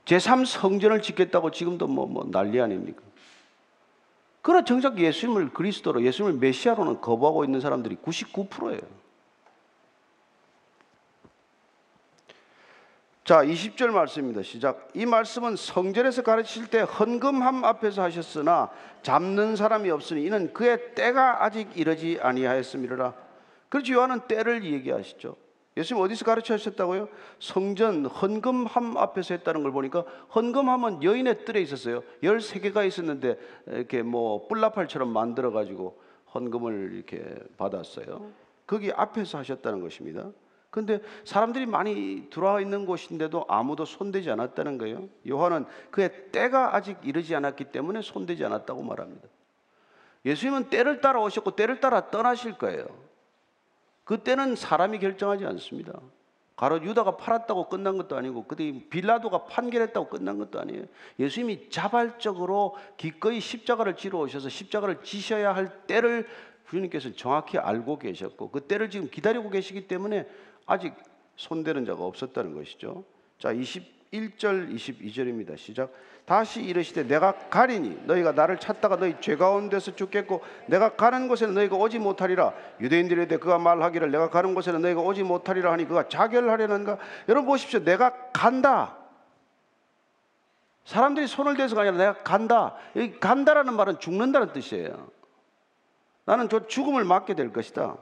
제3 성전을 짓겠다고 지금도 뭐, 뭐 난리 아닙니까? 그러나 정작 예수님을 그리스도로 예수님을 메시아로는 거부하고 있는 사람들이 99%예요. 자, 20절 말씀입니다. 시작. 이 말씀은 성전에서 가르칠 때 헌금함 앞에서 하셨으나 잡는 사람이 없으니 이는 그의 때가 아직 이르지 아니하였음이라. 그렇지 요한은 때를 얘기하시죠. 예수님 어디서 가르쳐 하셨다고요? 성전 헌금함 앞에서 했다는 걸 보니까 헌금함은 여인의 뜰에 있었어요. 13개가 있었는데 이렇게 뭐 뿔나팔처럼 만들어 가지고 헌금을 이렇게 받았어요. 거기 앞에서 하셨다는 것입니다. 근데 사람들이 많이 들어와 있는 곳인데도 아무도 손대지 않았다는 거예요. 요한은 그의 때가 아직 이르지 않았기 때문에 손대지 않았다고 말합니다. 예수님은 때를 따라 오셨고 때를 따라 떠나실 거예요. 그 때는 사람이 결정하지 않습니다. 가로 유다가 팔았다고 끝난 것도 아니고 그때 빌라도가 판결했다고 끝난 것도 아니에요. 예수님이 자발적으로 기꺼이 십자가를 지러 오셔서 십자가를 지셔야 할 때를 주님께서 정확히 알고 계셨고 그 때를 지금 기다리고 계시기 때문에 아직 손대는 자가 없었다는 것이죠. 자, 21절 22절입니다. 시작. 다시 이르시되 내가 가리니 너희가 나를 찾다가 너희 죄 가운데서 죽겠고 내가 가는 곳에는 너희가 오지 못하리라. 유대인들에 대해 그가 말하기를 내가 가는 곳에는 너희가 오지 못하리라 하니 그가 자결하려는가? 여러분 보십시오. 내가 간다. 사람들이 손을 대서가 아니라 내가 간다. 여기 간다라는 말은 죽는다는 뜻이에요. 나는 저 죽음을 맞게 될 것이다.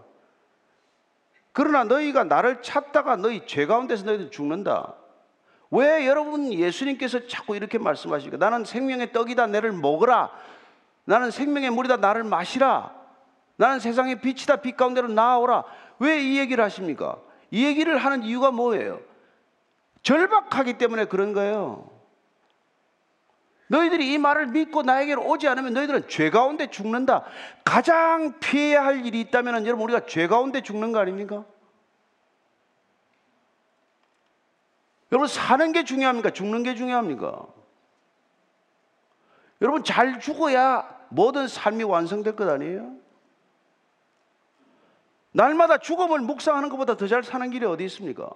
그러나 너희가 나를 찾다가 너희 죄 가운데서 너희들 죽는다. 왜 여러분 예수님께서 자꾸 이렇게 말씀하십니까? 나는 생명의 떡이다. 내를 먹으라. 나는 생명의 물이다. 나를 마시라. 나는 세상의 빛이다. 빛 가운데로 나아오라. 왜 이 얘기를 하십니까? 이 얘기를 하는 이유가 뭐예요? 절박하기 때문에 그런 거예요. 너희들이 이 말을 믿고 나에게로 오지 않으면 너희들은 죄 가운데 죽는다. 가장 피해야 할 일이 있다면 여러분 우리가 죄 가운데 죽는 거 아닙니까? 여러분 사는 게 중요합니까? 죽는 게 중요합니까? 여러분 잘 죽어야 모든 삶이 완성될 것 아니에요? 날마다 죽음을 묵상하는 것보다 더 잘 사는 길이 어디 있습니까?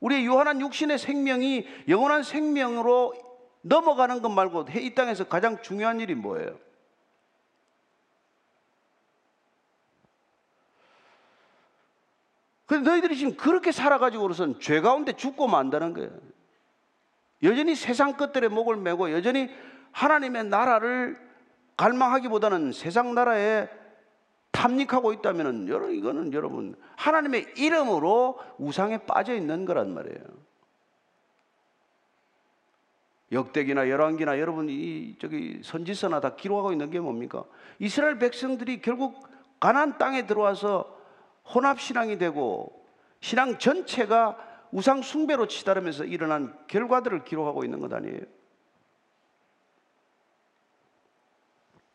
우리의 유한한 육신의 생명이 영원한 생명으로 넘어가는 것 말고 이 땅에서 가장 중요한 일이 뭐예요? 근데 너희들이 지금 그렇게 살아가지고로선 죄 가운데 죽고 만다는 거예요. 여전히 세상 것들의 목을 메고 여전히 하나님의 나라를 갈망하기보다는 세상 나라에 탐닉하고 있다면 여러분 이거는 여러분 하나님의 이름으로 우상에 빠져 있는 거란 말이에요. 역대기나 열왕기나 여러분 이 저기 선지서나 다 기록하고 있는 게 뭡니까? 이스라엘 백성들이 결국 가나안 땅에 들어와서 혼합 신앙이 되고 신앙 전체가 우상 숭배로 치달으면서 일어난 결과들을 기록하고 있는 것 아니에요?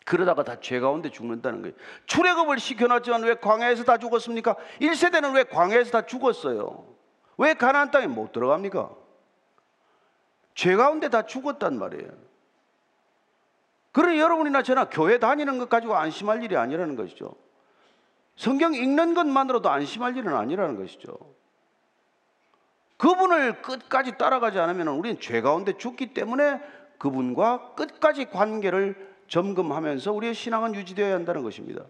그러다가 다 죄 가운데 죽는다는 거예요. 출애굽을 시켜놨지만 왜 광야에서 다 죽었습니까? 1세대는 왜 광야에서 다 죽었어요? 왜 가나안 땅에 못 들어갑니까? 죄 가운데 다 죽었단 말이에요. 그러니 여러분이나 저나 교회 다니는 것 가지고 안심할 일이 아니라는 것이죠. 성경 읽는 것만으로도 안심할 일은 아니라는 것이죠. 그분을 끝까지 따라가지 않으면 우리는 죄 가운데 죽기 때문에 그분과 끝까지 관계를 점검하면서 우리의 신앙은 유지되어야 한다는 것입니다.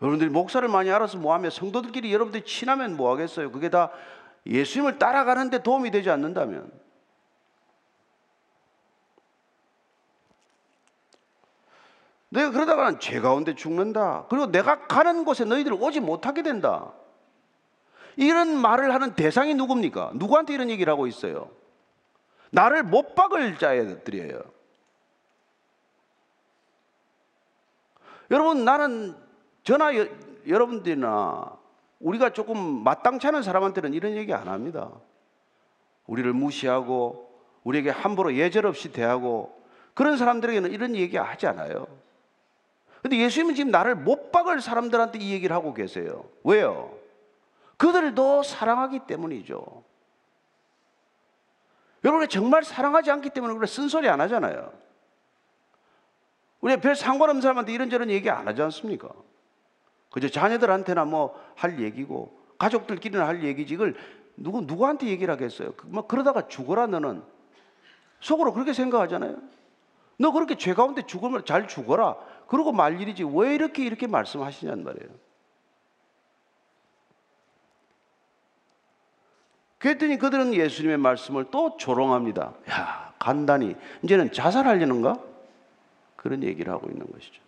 여러분들이 목사를 많이 알아서 뭐하며 성도들끼리 여러분들이 친하면 뭐하겠어요? 그게 다 예수님을 따라가는데 도움이 되지 않는다면 너희가 그러다가는 죄 가운데 죽는다. 그리고 내가 가는 곳에 너희들 오지 못하게 된다. 이런 말을 하는 대상이 누굽니까? 누구한테 이런 얘기를 하고 있어요? 나를 못 박을 자들이에요. 여러분, 나는 저나 여, 여러분들이나 우리가 조금 마땅치 않은 사람한테는 이런 얘기 안 합니다. 우리를 무시하고 우리에게 함부로 예절 없이 대하고 그런 사람들에게는 이런 얘기 하지 않아요. 근데 예수님은 지금 나를 못 박을 사람들한테 이 얘기를 하고 계세요. 왜요? 그들도 사랑하기 때문이죠. 여러분이 정말 사랑하지 않기 때문에 그래 쓴소리 안 하잖아요. 우리가 별 상관없는 사람한테 이런저런 얘기 안 하지 않습니까? 그저 자녀들한테나 뭐 할 얘기고 가족들끼리는 할 얘기지 이걸 누구 누구한테 얘기를 하겠어요? 그뭐 그러다가 죽어라 너는 속으로 그렇게 생각하잖아요. 너 그렇게 죄 가운데 죽으면 잘 죽어라. 그러고 말 일이지 왜 이렇게 이렇게 말씀하시냔 말이에요. 그랬더니 그들은 예수님의 말씀을 또 조롱합니다. 야, 간단히 이제는 자살하려는가? 그런 얘기를 하고 있는 것이죠.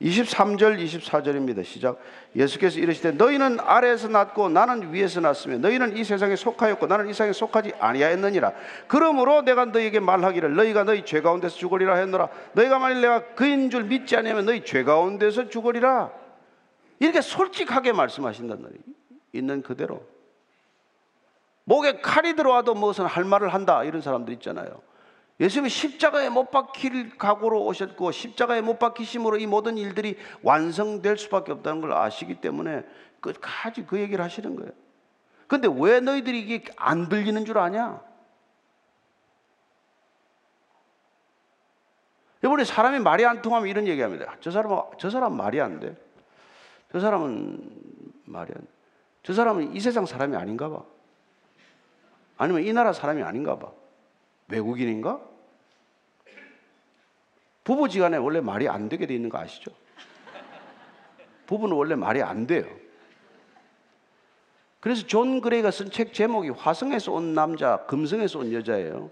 23절 24절입니다. 시작. 예수께서 이르시되 너희는 아래에서 났고 나는 위에서 났으며 너희는 이 세상에 속하였고 나는 이 세상에 속하지 아니하였느니라. 그러므로 내가 너희에게 말하기를 너희가 너희 죄 가운데서 죽으리라 했노라. 너희가 만일 내가 그인 줄 믿지 않으면 너희 죄 가운데서 죽으리라. 이렇게 솔직하게 말씀하신단 말이에요. 있는 그대로. 목에 칼이 들어와도 무슨 할 말을 한다 이런 사람들 있잖아요. 예수님이 십자가에 못 박힐 각오로 오셨고 십자가에 못 박히심으로 이 모든 일들이 완성될 수밖에 없다는 걸 아시기 때문에 끝까지 그 얘기를 하시는 거예요. 근데 왜 너희들이 이게 안 들리는 줄 아냐? 이번에 사람이 말이 안 통하면 이런 얘기 합니다. 저 사람 저 사람 말이 안 돼. 저 사람은 말이 안 돼. 저 사람은 이 세상 사람이 아닌가 봐. 아니면 이 나라 사람이 아닌가 봐. 외국인인가? 부부지간에 원래 말이 안 되게 돼 있는 거 아시죠? 부부는 원래 말이 안 돼요. 그래서 존 그레이가 쓴 책 제목이 화성에서 온 남자, 금성에서 온 여자예요.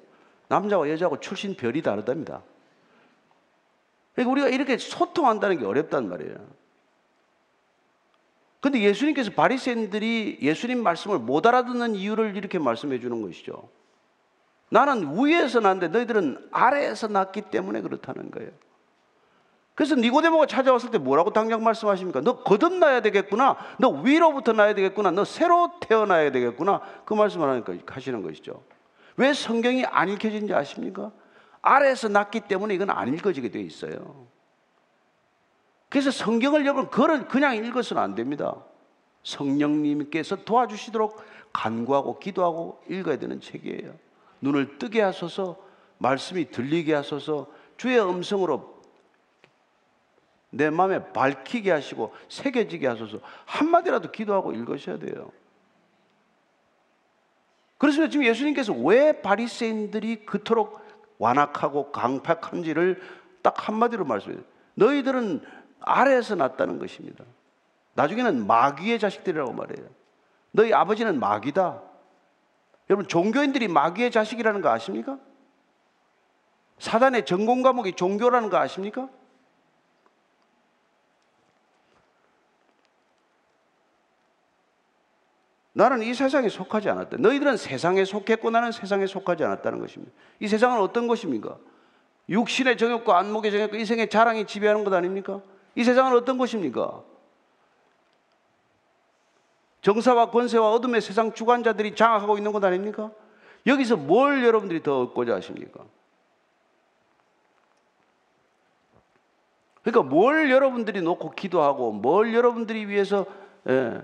남자와 여자하고 출신 별이 다르답니다. 그러니까 우리가 이렇게 소통한다는 게 어렵단 말이에요. 근데 예수님께서 바리새인들이 예수님 말씀을 못 알아듣는 이유를 이렇게 말씀해 주는 것이죠. 나는 위에서 났는데 너희들은 아래에서 났기 때문에 그렇다는 거예요. 그래서 니고데모가 찾아왔을 때 뭐라고 당장 말씀하십니까? 너 거듭나야 되겠구나. 너 위로부터 나야 되겠구나. 너 새로 태어나야 되겠구나. 그 말씀을 하니까 하시는 것이죠. 왜 성경이 안 읽혀진지 아십니까? 아래에서 났기 때문에 이건 안 읽어지게 되어 있어요. 그래서 성경을 여러분 그냥 읽어서는 안 됩니다. 성령님께서 도와주시도록 간구하고 기도하고 읽어야 되는 책이에요. 눈을 뜨게 하소서, 말씀이 들리게 하소서, 주의 음성으로 내 마음에 밝히게 하시고 새겨지게 하소서 한마디라도 기도하고 읽으셔야 돼요. 그래서 지금 예수님께서 왜 바리새인들이 그토록 완악하고 강팍한지를 딱 한마디로 말씀해요. 너희들은 아래에서 났다는 것입니다. 나중에는 마귀의 자식들이라고 말해요. 너희 아버지는 마귀다. 여러분 종교인들이 마귀의 자식이라는 거 아십니까? 사단의 전공 과목이 종교라는 거 아십니까? 나는 이 세상에 속하지 않았다. 너희들은 세상에 속했고 나는 세상에 속하지 않았다는 것입니다. 이 세상은 어떤 것입니까? 육신의 정욕과 안목의 정욕과 이생의 자랑이 지배하는 것 아닙니까? 이 세상은 어떤 것입니까? 정사와 권세와 어둠의 세상 주관자들이 장악하고 있는 것 아닙니까? 여기서 뭘 여러분들이 더 얻고자 하십니까? 그러니까 뭘 여러분들이 놓고 기도하고 뭘 여러분들이 위해서 예,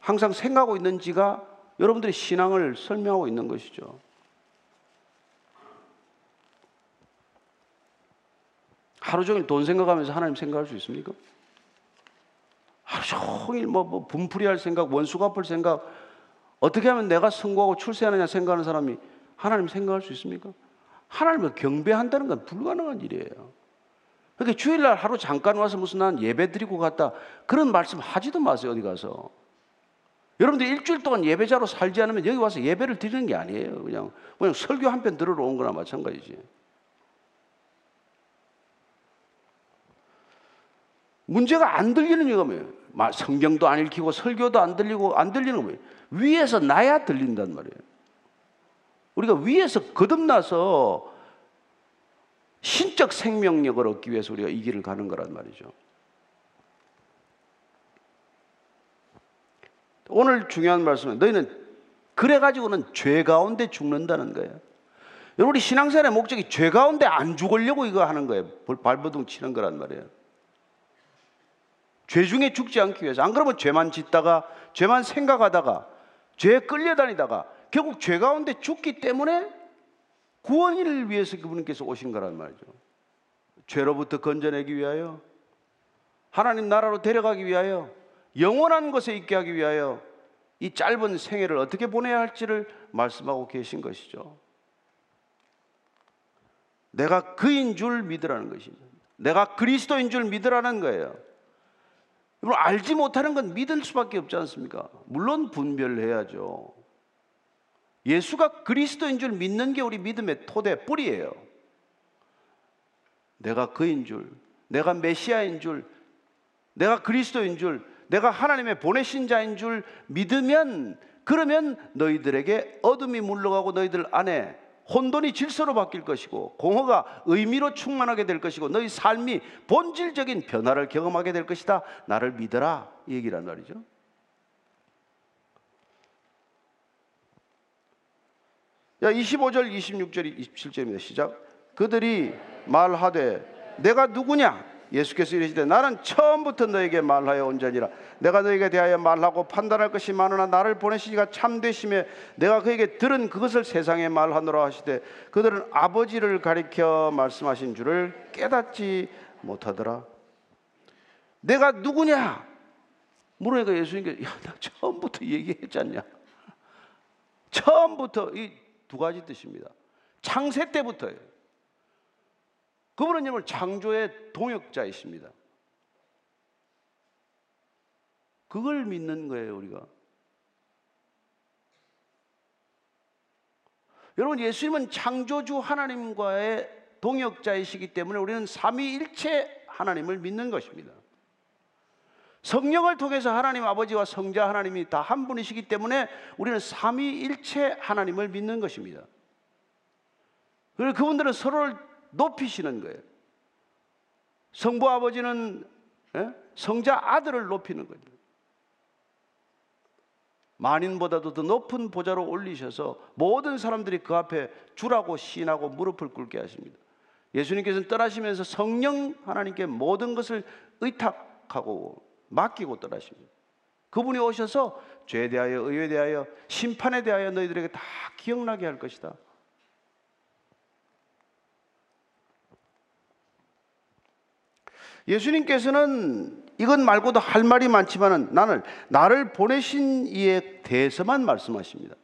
항상 생각하고 있는지가 여러분들의 신앙을 설명하고 있는 것이죠. 하루 종일 돈 생각하면서 하나님 생각할 수 있습니까? 하루 종일 뭐, 뭐 분풀이 할 생각, 원수 갚을 생각, 어떻게 하면 내가 성공하고 출세하느냐 생각하는 사람이 하나님 생각할 수 있습니까? 하나님을 경배한다는 건 불가능한 일이에요. 그러니까 주일날 하루 잠깐 와서 무슨 난 예배 드리고 갔다 그런 말씀 하지도 마세요 어디 가서. 여러분들 일주일 동안 예배자로 살지 않으면 여기 와서 예배를 드리는 게 아니에요. 그냥 그냥 설교 한 편 들으러 온 거나 마찬가지지. 문제가 안 들리는 이유가 뭐예요? 성경도 안 읽히고 설교도 안 들리고 안 들리는 거 뭐예요? 위에서 나야 들린단 말이에요. 우리가 위에서 거듭나서 신적 생명력을 얻기 위해서 우리가 이 길을 가는 거란 말이죠. 오늘 중요한 말씀은 너희는 그래 가지고는 죄 가운데 죽는다는 거예요. 여러분 우리 신앙생활의 목적이 죄 가운데 안 죽으려고 이거 하는 거예요. 발버둥 치는 거란 말이에요. 죄 중에 죽지 않기 위해서. 안 그러면 죄만 짓다가, 죄만 생각하다가, 죄에 끌려다니다가, 결국 죄 가운데 죽기 때문에 구원을 위해서 그분께서 오신 거란 말이죠. 죄로부터 건져내기 위하여, 하나님 나라로 데려가기 위하여, 영원한 곳에 있게 하기 위하여 이 짧은 생애를 어떻게 보내야 할지를 말씀하고 계신 것이죠. 내가 그인 줄 믿으라는 것입니다. 내가 그리스도인 줄 믿으라는 거예요. 여러분 알지 못하는 건 믿을 수밖에 없지 않습니까? 물론 분별해야죠. 예수가 그리스도인 줄 믿는 게 우리 믿음의 토대 뿌리예요. 내가 그인 줄, 내가 메시아인 줄, 내가 그리스도인 줄, 내가 하나님의 보내신 자인 줄 믿으면 그러면 너희들에게 어둠이 물러가고 너희들 안에 혼돈이 질서로 바뀔 것이고 공허가 의미로 충만하게 될 것이고 너희 삶이 본질적인 변화를 경험하게 될 것이다. 나를 믿어라. 이 얘기란 말이죠. 야, 25절, 26절, 27절입니다. 시작. 그들이 말하되 내가 누구냐? 예수께서 이르시되 나는 처음부터 너에게 말하여 온 자니라. 내가 너에게 대하여 말하고 판단할 것이 많으나 나를 보내시니가 참되심에 내가 그에게 들은 그것을 세상에 말하노라 하시되 그들은 아버지를 가리켜 말씀하신 줄을 깨닫지 못하더라. 내가 누구냐? 물으니까 예수님께 야나 처음부터 얘기했지 않냐? 처음부터 이 두 가지 뜻입니다. 창세 때부터예요 그분은 여러분 창조의 동역자이십니다. 그걸 믿는 거예요, 우리가. 여러분, 예수님은 창조주 하나님과의 동역자이시기 때문에 우리는 삼위일체 하나님을 믿는 것입니다. 성령을 통해서 하나님 아버지와 성자 하나님이 다 한 분이시기 때문에 우리는 삼위일체 하나님을 믿는 것입니다. 그리고 그분들은 서로를 높이시는 거예요. 성부 아버지는 예? 성자 아들을 높이는 거죠. 만인보다도 더 높은 보좌로 올리셔서 모든 사람들이 그 앞에 주라고 시인하고 무릎을 꿇게 하십니다. 예수님께서는 떠나시면서 성령 하나님께 모든 것을 의탁하고 맡기고 떠나십니다. 그분이 오셔서 죄에 대하여 의에 대하여 심판에 대하여 너희들에게 다 기억나게 할 것이다. 예수님께서는 이건 말고도 할 말이 많지만은 나는 나를 보내신 이에 대해서만 말씀하십니다.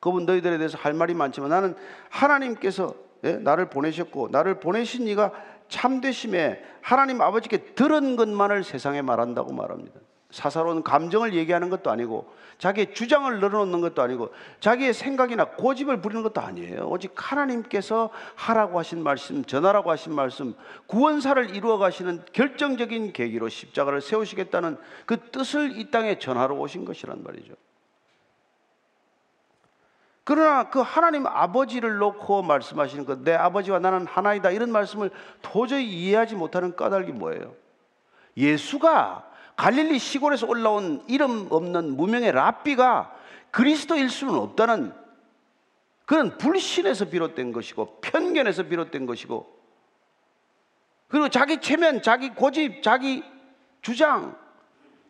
그분 너희들에 대해서 할 말이 많지만 나는 하나님께서 예? 나를 보내셨고 나를 보내신 이가 참되심에 하나님 아버지께 들은 것만을 세상에 말한다고 말합니다. 사사로운 감정을 얘기하는 것도 아니고 자기의 주장을 늘어놓는 것도 아니고 자기의 생각이나 고집을 부리는 것도 아니에요. 오직 하나님께서 하라고 하신 말씀, 전하라고 하신 말씀, 구원사를 이루어 가시는 결정적인 계기로 십자가를 세우시겠다는 그 뜻을 이 땅에 전하러 오신 것이란 말이죠. 그러나 그 하나님 아버지를 놓고 말씀하시는 것, 내 아버지와 나는 하나이다 이런 말씀을 도저히 이해하지 못하는 까닭이 뭐예요? 예수가 갈릴리 시골에서 올라온 이름 없는 무명의 랍비가 그리스도일 수는 없다는 그런 불신에서 비롯된 것이고 편견에서 비롯된 것이고 그리고 자기 체면, 자기 고집, 자기 주장,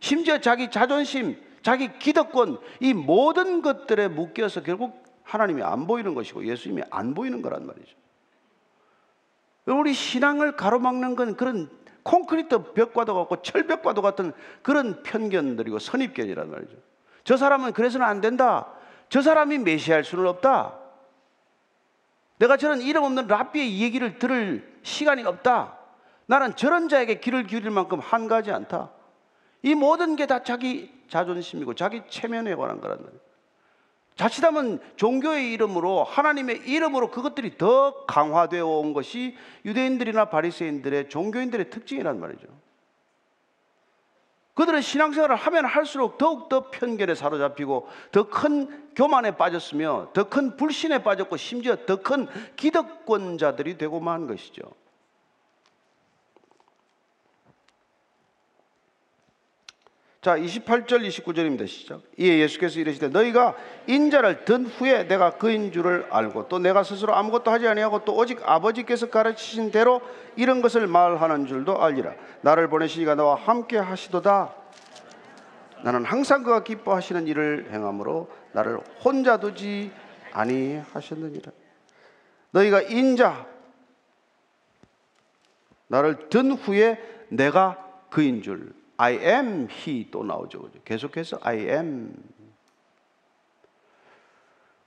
심지어 자기 자존심, 자기 기득권 이 모든 것들에 묶여서 결국 하나님이 안 보이는 것이고 예수님이 안 보이는 거란 말이죠. 우리 신앙을 가로막는 건 그런 콘크리트 벽과도 같고 철벽과도 같은 그런 편견들이고 선입견이란 말이죠. 저 사람은 그래서는 안 된다. 저 사람이 메시아일 수는 없다. 내가 저런 이름 없는 랍비의 얘기를 들을 시간이 없다. 나는 저런 자에게 길을 기울일 만큼 한가지 않다. 이 모든 게 다 자기 자존심이고 자기 체면에 관한 거란 말이에요. 자칫하면 종교의 이름으로 하나님의 이름으로 그것들이 더 강화되어 온 것이 유대인들이나 바리새인들의 종교인들의 특징이란 말이죠. 그들은 신앙생활을 하면 할수록 더욱더 편견에 사로잡히고 더 큰 교만에 빠졌으며 더 큰 불신에 빠졌고 심지어 더 큰 기득권자들이 되고만 것이죠. 자, 28절 29절입니다. 시작. 이에 예수께서 이르시되 너희가 인자를 든 후에 내가 그인 줄을 알고 또 내가 스스로 아무것도 하지 아니하고 또 오직 아버지께서 가르치신 대로 이런 것을 말하는 줄도 알리라. 나를 보내시니가 너와 함께 하시도다. 나는 항상 그가 기뻐하시는 일을 행함으로 나를 혼자 두지 아니하셨느니라. 너희가 인자 나를 든 후에 내가 그인 줄 I am he 또 나오죠. 계속해서 I am.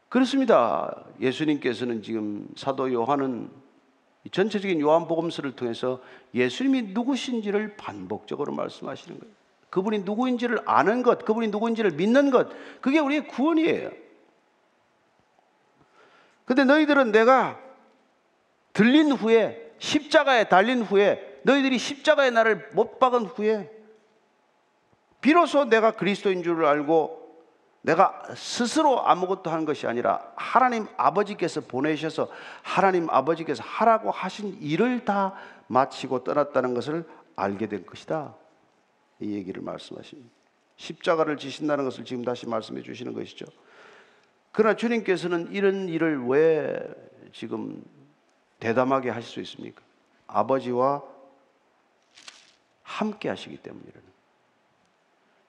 그렇습니다. 예수님께서는 지금 사도 요한은 전체적인 요한복음서를 통해서 예수님이 누구신지를 반복적으로 말씀하시는 거예요. 그분이 누구인지를 아는 것, 그분이 누구인지를 믿는 것, 그게 우리의 구원이에요. 근데 너희들은 내가 들린 후에, 십자가에 달린 후에, 너희들이 십자가에 나를 못 박은 후에 비로소 내가 그리스도인 줄을 알고 내가 스스로 아무것도 하는 것이 아니라 하나님 아버지께서 보내셔서 하나님 아버지께서 하라고 하신 일을 다 마치고 떠났다는 것을 알게 된 것이다. 이 얘기를 말씀하십니다. 십자가를 지신다는 것을 지금 다시 말씀해 주시는 것이죠. 그러나 주님께서는 이런 일을 왜 지금 대담하게 하실 수 있습니까? 아버지와 함께 하시기 때문이라는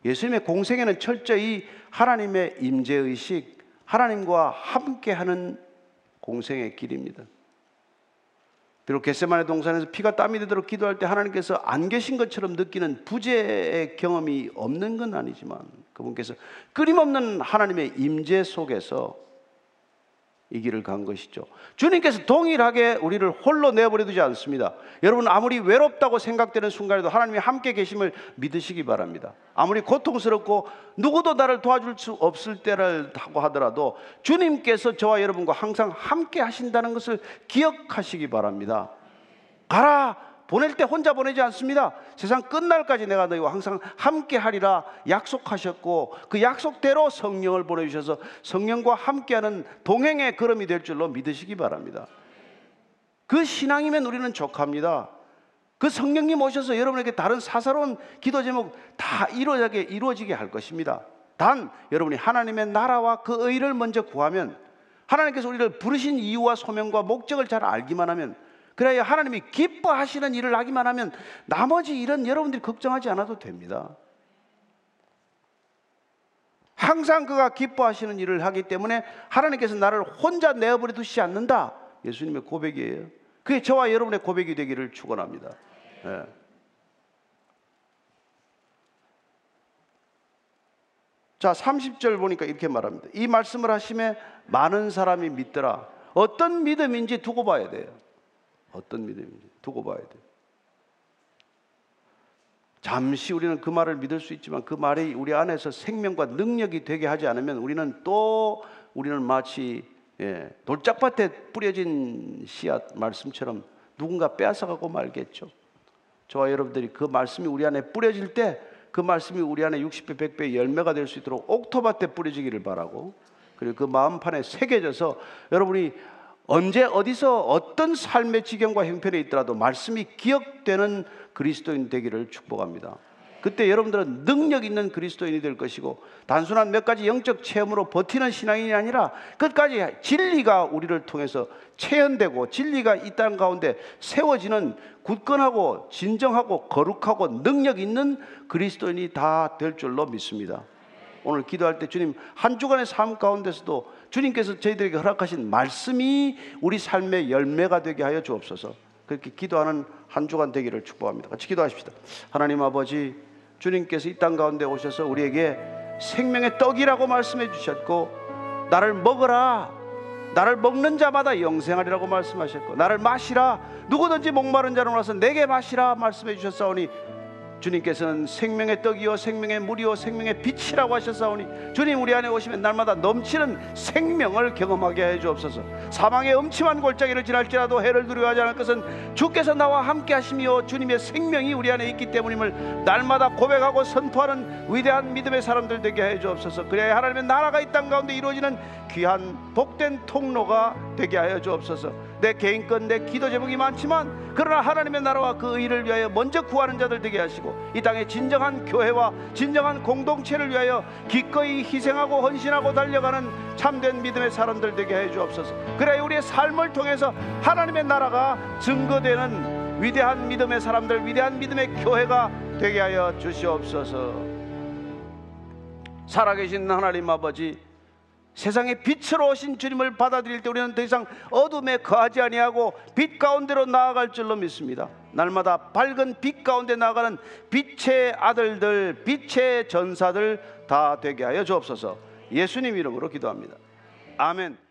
예수님의 공생에는 철저히 하나님의 임재 의식, 하나님과 함께하는 공생의 길입니다. 비록 겟세만의 동산에서 피가 땀이 되도록 기도할 때 하나님께서 안 계신 것처럼 느끼는 부재의 경험이 없는 건 아니지만 그분께서 끊임없는 하나님의 임재 속에서 이 길을 간 것이죠. 주님께서 동일하게 우리를 홀로 내버려 두지 않습니다. 여러분 아무리 외롭다고 생각되는 순간에도 하나님이 함께 계심을 믿으시기 바랍니다. 아무리 고통스럽고 누구도 나를 도와줄 수 없을 때라고 하더라도 주님께서 저와 여러분과 항상 함께 하신다는 것을 기억하시기 바랍니다. 가라 보낼 때 혼자 보내지 않습니다. 세상 끝날까지 내가 너희와 항상 함께 하리라 약속하셨고 그 약속대로 성령을 보내주셔서 성령과 함께하는 동행의 걸음이 될 줄로 믿으시기 바랍니다. 그 신앙이면 우리는 족합니다. 그 성령님 오셔서 여러분에게 다른 사사로운 기도 제목 다 이루어지게, 이루어지게 할 것입니다. 단 여러분이 하나님의 나라와 그 의를 먼저 구하면 하나님께서 우리를 부르신 이유와 소명과 목적을 잘 알기만 하면 그래야 하나님이 기뻐하시는 일을 하기만 하면 나머지 일은 여러분들이 걱정하지 않아도 됩니다. 항상 그가 기뻐하시는 일을 하기 때문에 하나님께서 나를 혼자 내어버려 두시지 않는다. 예수님의 고백이에요. 그게 저와 여러분의 고백이 되기를 축원합니다. 네. 자, 30절 보니까 이렇게 말합니다. 이 말씀을 하심에 많은 사람이 믿더라. 어떤 믿음인지 두고 봐야 돼요. 어떤 믿음인지 두고 봐야 돼. 잠시 우리는 그 말을 믿을 수 있지만 그 말이 우리 안에서 생명과 능력이 되게 하지 않으면 우리는 또 우리는 마치 예, 돌짝밭에 뿌려진 씨앗 말씀처럼 누군가 빼앗아가고 말겠죠. 저와 여러분들이 그 말씀이 우리 안에 뿌려질 때 그 말씀이 우리 안에 60배, 100배 열매가 될 수 있도록 옥토밭에 뿌려지기를 바라고 그리고 그 마음판에 새겨져서 여러분이 언제 어디서 어떤 삶의 지경과 형편에 있더라도 말씀이 기억되는 그리스도인 되기를 축복합니다. 그때 여러분들은 능력 있는 그리스도인이 될 것이고 단순한 몇 가지 영적 체험으로 버티는 신앙인이 아니라 끝까지 진리가 우리를 통해서 체현되고 진리가 이 땅 가운데 세워지는 굳건하고 진정하고 거룩하고 능력 있는 그리스도인이 다 될 줄로 믿습니다. 오늘 기도할 때 주님 한 주간의 삶 가운데서도 주님께서 저희들에게 허락하신 말씀이 우리 삶의 열매가 되게 하여 주옵소서. 그렇게 기도하는 한 주간 되기를 축복합니다. 같이 기도하십시다. 하나님 아버지, 주님께서 이 땅 가운데 오셔서 우리에게 생명의 떡이라고 말씀해 주셨고, 나를 먹어라. 나를 먹는 자마다 영생하리라고 말씀하셨고, 나를 마시라. 누구든지 목마른 자는 와서 내게 마시라 말씀해 주셨사오니 주님께서는 생명의 떡이요 생명의 물이요 생명의 빛이라고 하셨사오니 주님 우리 안에 오시면 날마다 넘치는 생명을 경험하게 해 주옵소서. 사망의 음침한 골짜기를 지날지라도 해를 두려워하지 않을 것은 주께서 나와 함께 하시며 주님의 생명이 우리 안에 있기 때문임을 날마다 고백하고 선포하는 위대한 믿음의 사람들 되게 해 주옵소서. 그래야 하나님의 나라가 이 땅 가운데 이루어지는 귀한 복된 통로가 되게 하여 주옵소서 내 개인 건 내 기도 제목이 많지만 그러나 하나님의 나라와 그 의를 위하여 먼저 구하는 자들 되게 하시고 이 땅에 진정한 교회와 진정한 공동체를 위하여 기꺼이 희생하고 헌신하고 달려가는 참된 믿음의 사람들 되게 해 주옵소서. 그래 우리의 삶을 통해서 하나님의 나라가 증거되는 위대한 믿음의 사람들, 위대한 믿음의 교회가 되게 하여 주시옵소서. 살아계신 하나님 아버지 세상의 빛으로 오신 주님을 받아들일 때 우리는 더 이상 어둠에 거하지 아니하고 빛 가운데로 나아갈 줄로 믿습니다. 날마다 밝은 빛 가운데 나아가는 빛의 아들들, 빛의 전사들 다 되게 하여 주옵소서. 예수님 이름으로 기도합니다. 아멘.